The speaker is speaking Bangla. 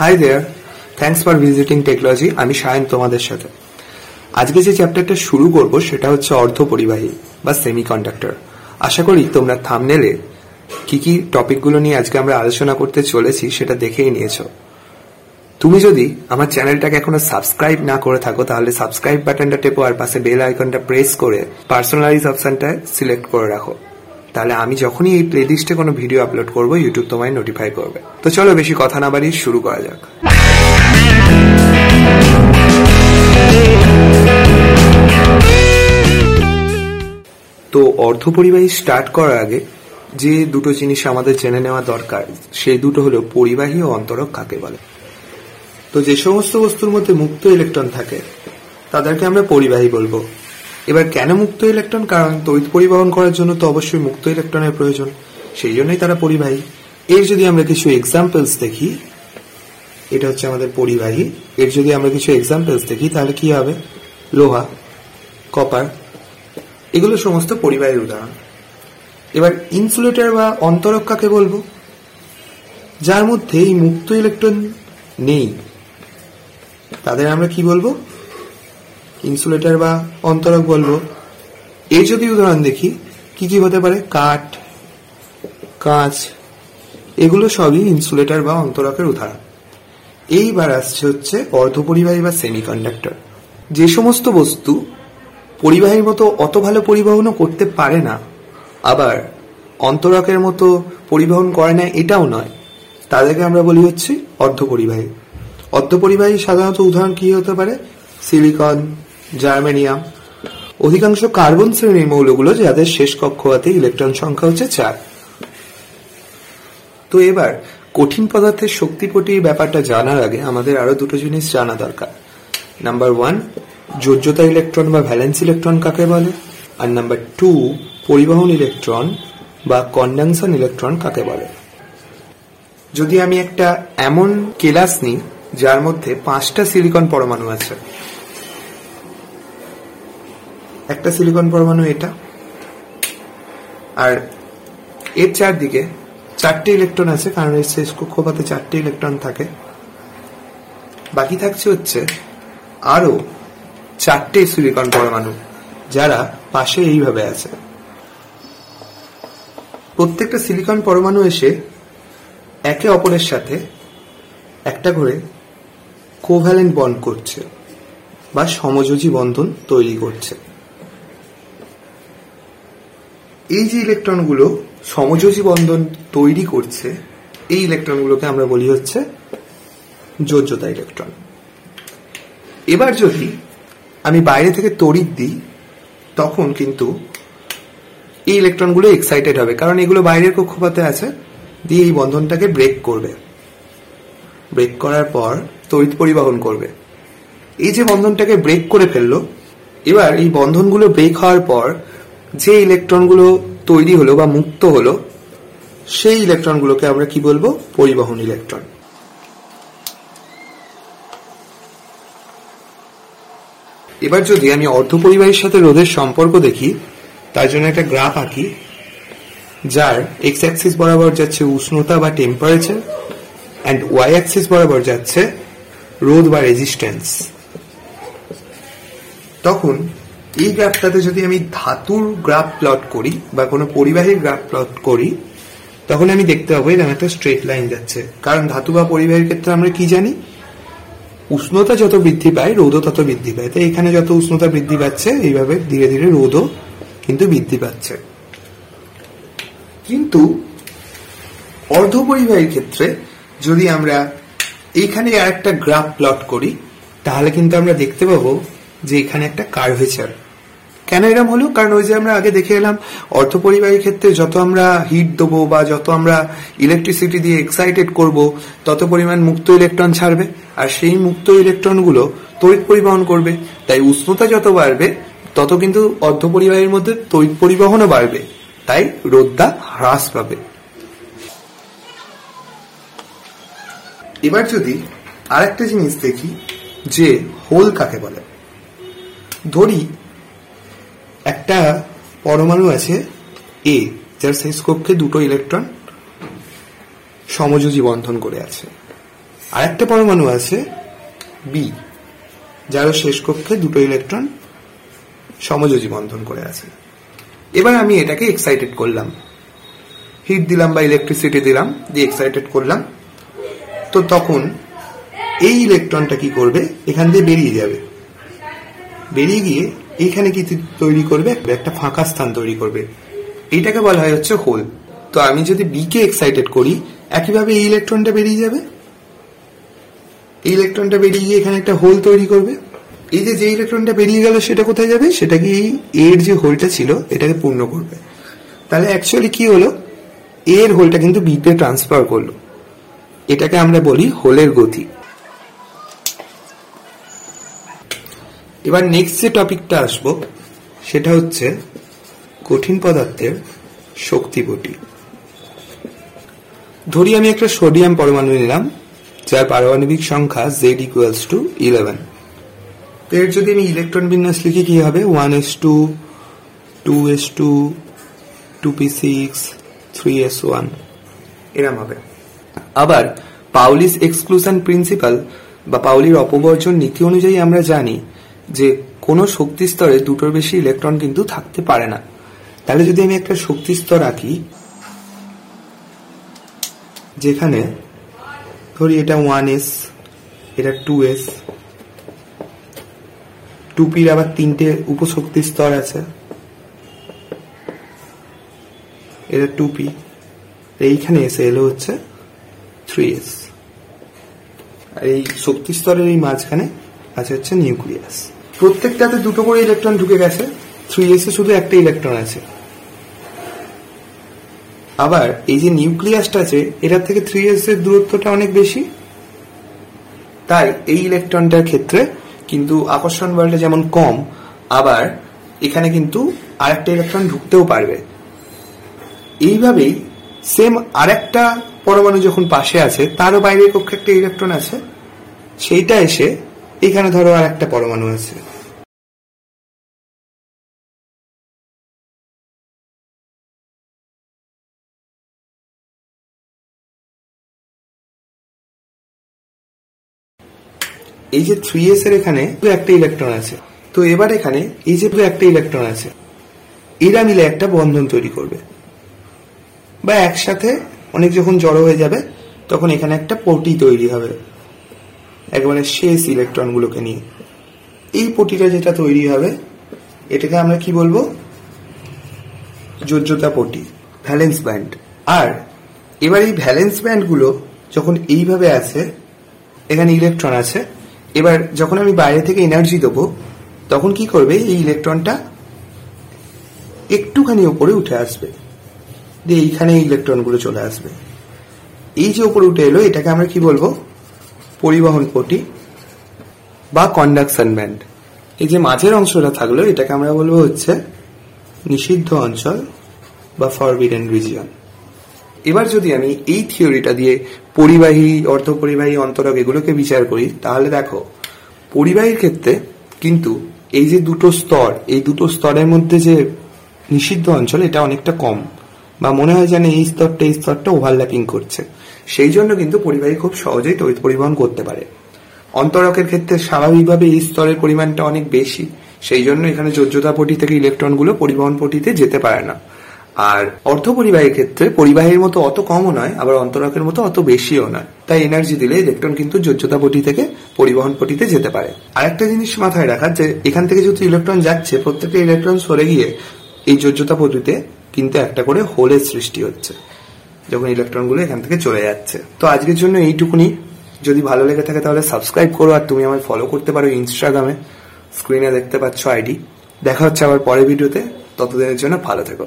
Hi there thanks for visiting technology আমি সায়ন তোমাদের সাথে। আজকে যে চ্যাপ্টারটা শুরু করব, সেটা হচ্ছে অর্ধ পরিবাহী বা সেমিকন্ডাক্টর আশা করি তোমরা থামনেলে কি কি টপিকগুলো নিয়ে আজকে আমরা আলোচনা করতে চলেছি, সেটা দেখেই নিয়েছো। তুমি যদি আমার চ্যানেলটাকে এখনও সাবস্ক্রাইব না করে থাকো, তাহলে সাবস্ক্রাইব বাটনটা টেপো আর পাশে বেল আইকনটা প্রেস করে পার্সোনালাইজ অপশনটা সিলেক্ট করে রাখো। তাহলে আমি যখনই এই প্লেলিস্টে কোনো ভিডিও আপলোড করব ইউটিউব তোমায় নোটিফাই করবে। তো চলো বেশি কথা না বাড়িয়ে শুরু করা যাক। তো অর্ধপরিবাহী স্টার্ট করার আগে যে দুটো জিনিস আমাদের জেনে নেওয়া দরকার, সেই দুটো হলো পরিবাহী ও অন্তরক কাকে বলে? তো যে সমস্ত বস্তুর মধ্যে মুক্ত ইলেকট্রন থাকে, তাদেরকে আমরা পরিবাহী বলব। এবার কেন মুক্ত ইলেকট্রন? কারণ তড়িৎ পরিবহন করার জন্য তো অবশ্যই মুক্ত ইলেকট্রনের প্রয়োজন। সেই জন্যই তারা পরিবাহী। এর যদি আমরা কিছু এক্সাম্পলস দেখি, এটা হচ্ছে আমাদের পরিবাহী। এর যদি আমরা কিছু এক্সাম্পলস দেখি, তাহলে কি হবে? লোহা, কপার, এগুলো সমস্ত পরিবাহীর উদাহরণ। এবার ইনসুলেটর বা অন্তরক কাকে বলব। যার মধ্যে এই মুক্ত ইলেকট্রন নেই, তাদের আমরা কি বলব? ইনসুলেটর বা অন্তরক বলব। এর যদি উদাহরণ দেখি, কি কি হতে পারে? কাঠ, কাঁচ, এগুলো সবই ইনসুলেটর বা অন্তরকের উদাহরণ। এইবার আসছে হচ্ছে অর্ধপরিবাহী বা সেমিকন্ডাক্টর। যে সমস্ত বস্তু পরিবাহীর মতো অত ভালো পরিবহনও করতে পারে না, আবার অন্তরকের মতো পরিবহন করে না, এটাও নয়। তাদেরকে আমরা বলি হচ্ছে অর্ধপরিবাহী। অর্ধপরিবাহী সাধারণত উদাহরণ কি হতে পারে? Silicon germanium. অধিকাংশ কার্বন শ্রেণির মৌলগুলো যাদের শেষ কক্ষপাতে ইলেকট্রন সংখ্যা হচ্ছে চার। তো এবার, কঠিন পদার্থের শক্তিপটির ব্যাপারটা জানার আগে আমাদের আরও দুটো জিনিস জানা দরকার। নাম্বার ওয়ান যোজ্যতা ইলেকট্রন বা ভ্যালেন্স ইলেকট্রন কাকে বলে? আর নাম্বার টু পরিবহন ইলেকট্রন বা কন্ডেনশন ইলেকট্রন কাকে বলে? যদি আমি একটা এমন কেলাস নিই, যার মধ্যে পাঁচটা সিলিকন পরমাণু আছে একটা সিলিকন পরমাণু এটা, আর এর চারদিকে চারটে ইলেকট্রন আছে, কারণ এর শেষ কক্ষপাতে চারটে ইলেকট্রন থাকে। বাকি থাকছে হচ্ছে আরও চারটে সিলিকন পরমাণু, যারা পাশে এইভাবে আছে। প্রত্যেকটা সিলিকন পরমাণু এসে একে অপরের সাথে একটা করে কোভ্যালেন্ট বন্ড করছে, বা সমযোজী বন্ধন তৈরি করছে। এই যে ইলেকট্রনগুলো সমযোজী বন্ধন তৈরি করছে, এই ইলেকট্রনগুলোকে আমরা বলি হচ্ছে যোজ্যতা ইলেকট্রন। এবার যদি আমি বাইরে থেকে তড়িৎ দিই, তখন কিন্তু এই ইলেকট্রনগুলো এক্সাইটেড হবে, কারণ এগুলো বাইরের কক্ষপাতে আছে, দিয়ে এই বন্ধনটাকে ব্রেক করবে। ব্রেক করার পর তড়িৎ পরিবহন করবে। এই যে বন্ধনটাকে ব্রেক করে ফেলল, এবার এই বন্ধনগুলো ব্রেক হওয়ার পর যে ইলেকট্রনগুলো তৈরি হলো বা মুক্ত হলো, সেই ইলেকট্রনগুলোকে আমরা কি বলব? পরিবহন ইলেকট্রন। এবার যদি আমি অর্ধপরিবাহীর সাথে রোধের সম্পর্ক দেখি, তার জন্য একটা গ্রাফ আঁকি, যার এক্স অ্যাক্সিস বরাবর যাচ্ছে উষ্ণতা বা টেম্পারেচার অ্যান্ড ওয়াই অ্যাক্সিস বরাবর যাচ্ছে রোধ বা রেজিস্ট্যান্স তখন এই গ্রাফটাতে যদি আমি ধাতুর গ্রাফ প্লট করি বা কোনো পরিবাহীর গ্রাফ প্লট করি তখন আমি দেখতে পাবো এরকম একটা স্ট্রেট লাইন যাচ্ছে। কারণ ধাতু বা পরিবাহীর ক্ষেত্রে আমরা কি জানি? উষ্ণতা যত বৃদ্ধি পায়, রোদও তত বৃদ্ধি পায়। তাই এখানে যত উষ্ণতা বৃদ্ধি পাচ্ছে, এইভাবে ধীরে ধীরে রোদও কিন্তু বৃদ্ধি পাচ্ছে। কিন্তু অর্ধ অর্ধপরিবাহীর ক্ষেত্রে যদি আমরা এইখানে আর একটা গ্রাফ প্লট করি, তাহলে কিন্তু আমরা দেখতে পাবো যে এখানে একটা কার্ভেচার। কেন এরম হলো? কারণ ওই যে আমরা আগে দেখে এলাম অর্থপরিবাহীর ক্ষেত্রে যত আমরা হিট দেবো বা যত আমরা ইলেকট্রিসিটি দিয়ে এক্সাইটেড করব, তত পরিমাণ মুক্ত ইলেকট্রন ছাড়বে। আর সেই মুক্ত ইলেকট্রনগুলো তড়িৎ পরিবহন করবে। তাই উষ্ণতা যত বাড়বে, তত কিন্তু অর্ধপরিবাহীর মধ্যে তড়িৎ পরিবহনও বাড়বে। তাই রোদ্দা হ্রাস পাবে। এবার যদি আরেকটা জিনিস দেখি, যে হোল কাকে বলে? ধরি একটা পরমাণু আছে এ যার শেষ কক্ষে দুটো ইলেকট্রন সমযোজী বন্ধন করে আছে। আর একটা পরমাণু আছে বি যারও শেষ কক্ষে দুটো ইলেকট্রন সমযোজী বন্ধন করে আছে। এবার আমি এটাকে এক্সাইটেড করলাম। হিট দিলাম বা ইলেকট্রিসিটি দিলাম, দিয়ে এক্সাইটেড করলাম। তো তখন এই ইলেকট্রনটা কি করবে? এখান দিয়ে বেরিয়ে যাবে। বেরিয়ে গিয়ে এইখানে কি তৈরি করবে? একটা ফাঁকা স্থান তৈরি করবে। এটাকে বলা হয় হচ্ছে হোল। তো আমি যদি বি কে এক্সাইটেড করি, একইভাবে এই ইলেকট্রনটা বেরিয়ে যাবে। এই ইলেকট্রনটা বেরিয়ে গিয়ে এখানে একটা হোল তৈরি করবে। এই যে যে ইলেকট্রনটা বেরিয়ে গেল, সেটা কোথায় যাবে? সেটা কি এই এর যে হোলটা ছিল, এটাকে পূর্ণ করবে। তাহলে অ্যাকচুয়ালি কি হলো? এর হোলটা কিন্তু বিতে ট্রান্সফার করল। এটাকে আমরা বলি হোলের গতি। এবার নেক্সট যে টপিকটা আসব, সেটা হচ্ছে কঠিন পদার্থের শক্তিপটি ধরি আমি একটা সোডিয়াম পরমাণু নিলাম, যার পারমাণবিক সংখ্যা জেড ইকুয়ালস টু ইলেভেন এর যদি আমি ইলেকট্রন বিন্যাস লিখি, কি হবে? One S two two S two two P six three S one এরম হবে। আবার পাউলিস এক্সক্লুশন প্রিন্সিপাল বা পাউলির অপবর্জন নীতি অনুযায়ী আমরা জানি যে কোনো শক্তি স্তরে দুটোর বেশি ইলেকট্রন কিন্তু থাকতে পারে না। তাহলে যদি আমি একটা শক্তি স্তর আঁকি যেখানে ধরি এটা ওয়ান এস, এটা টু এস, টুপির আবার তিনটে উপশক্তি স্তর আছে। এটা টুপি, এইখানে এসে, এলো হচ্ছে থ্রি এস। আর এই শক্তি স্তরের এই মাঝখানে আছে হচ্ছে নিউক্লিয়াস। প্রত্যেকটাতে দুটো করে ইলেকট্রন ঢুকে গেছে। থ্রি এস শুধু একটা ইলেকট্রন আছে। আবার এই যে নিউক্লিয়াসটা আছে, এটার থেকে থ্রি এস এর দূরত্বটা অনেক বেশি। তাই এই ইলেকট্রনটার ক্ষেত্রে কিন্তু আকর্ষণ বলটা যেমন কম, আবার এখানে কিন্তু আরেকটা ইলেকট্রন ঢুকতেও পারবে। এইভাবেই সেম আরেকটা পরমাণু যখন পাশে আছে, তারও বাইরের কক্ষে একটা ইলেকট্রন আছে। সেইটা এসে এখানে ধরো আর একটা পরমাণু আছে। এই যে থ্রি এস এর এখানে একটা ইলেকট্রন আছে। তো এবার এখানে এই যে একটা ইলেকট্রন আছে, এরা মিলে একটা বন্ধন তৈরি করবে। বা একসাথে অনেক যখন জড়ো হয়ে যাবে, তখন এখানে একটা পটি তৈরি হবে। একবারে শেষ ইলেকট্রনগুলোকে নিয়ে। এই পটিটা যেটা তৈরি হবে, এটাকে আমরা কি বলব? যোজ্যতা পটি ভ্যালেন্স ব্যান্ড আর এবার এই ভ্যালেন্স ব্যান্ডগুলো যখন এইভাবে আছে, এখানে ইলেকট্রন আছে এবার যখন আমি বাইরে থেকে এনার্জি দেবো, তখন কি করবে? এই ইলেকট্রনটা একটুখানি উপরে উঠে আসবে। দিয়ে এইখানে ইলেকট্রনগুলো চলে আসবে। এই যে উপরে উঠে এলো, এটাকে আমরা কি বলব? পরিবহন পটি বা কন্ডাকশন ব্যান্ড এই যে মাঝের অংশটা থাকল এটাকে আমরা বলব হচ্ছে নিষিদ্ধ অঞ্চল বা ফরবিডেন রিজিয়ন এবার যদি আমি এই থিওরিটা দিয়ে পরিবাহী, অর্ধপরিবাহী অন্তরক এগুলোকে বিচার করি, তাহলে দেখো, পরিবাহীর ক্ষেত্রে কিন্তু এই যে দুটো স্তর, এই দুটো স্তরের মধ্যে যে নিষিদ্ধ অঞ্চল, এটা অনেকটা কম। বা মনে হয় যেন এই স্তরটা এই স্তরটা ওভারল্যাপিং করছে। সেই জন্য কিন্তু পরিবাহী খুব সহজেই তড়িৎ পরিবহন করতে পারে। অন্তরকের ক্ষেত্রে স্বাভাবিকভাবে এই স্তরের পরিমাণটা অনেক বেশি। সেই জন্য এখানে যোজ্যতা পটি থেকে ইলেকট্রনগুলো পরিবহন পটিতে যেতে পারে না। আর অর্থ পরিবাহীর ক্ষেত্রে পরিবাহের মতো অত কমও নয়, আবার অন্তরকের মতো অত বেশিও নয়। তাই এনার্জি দিলে ইলেকট্রন কিন্তু যোজ্যতা পটি থেকে পরিবহন পটিতে যেতে পারে। আরেকটা জিনিস মাথায় রাখার যে, এখান থেকে যেহেতু ইলেকট্রন যাচ্ছে, প্রত্যেকটা ইলেকট্রন সরে গিয়ে এই যোজ্যতা পটিতে কিন্তু একটা করে হোলের সৃষ্টি হচ্ছে, যখন ইলেকট্রনগুলো এখান থেকে চলে যাচ্ছে। তো আজকের জন্য এইটুকুনি। যদি ভালো লেগে থাকে তাহলে সাবস্ক্রাইব করো, আর তুমি আমায় ফলো করতে পারো ইনস্টাগ্রামে স্ক্রিনে দেখতে পাচ্ছ আইডি দেখা হচ্ছে আবার পরের ভিডিওতে ততদিনের জন্য ভালো থেকো।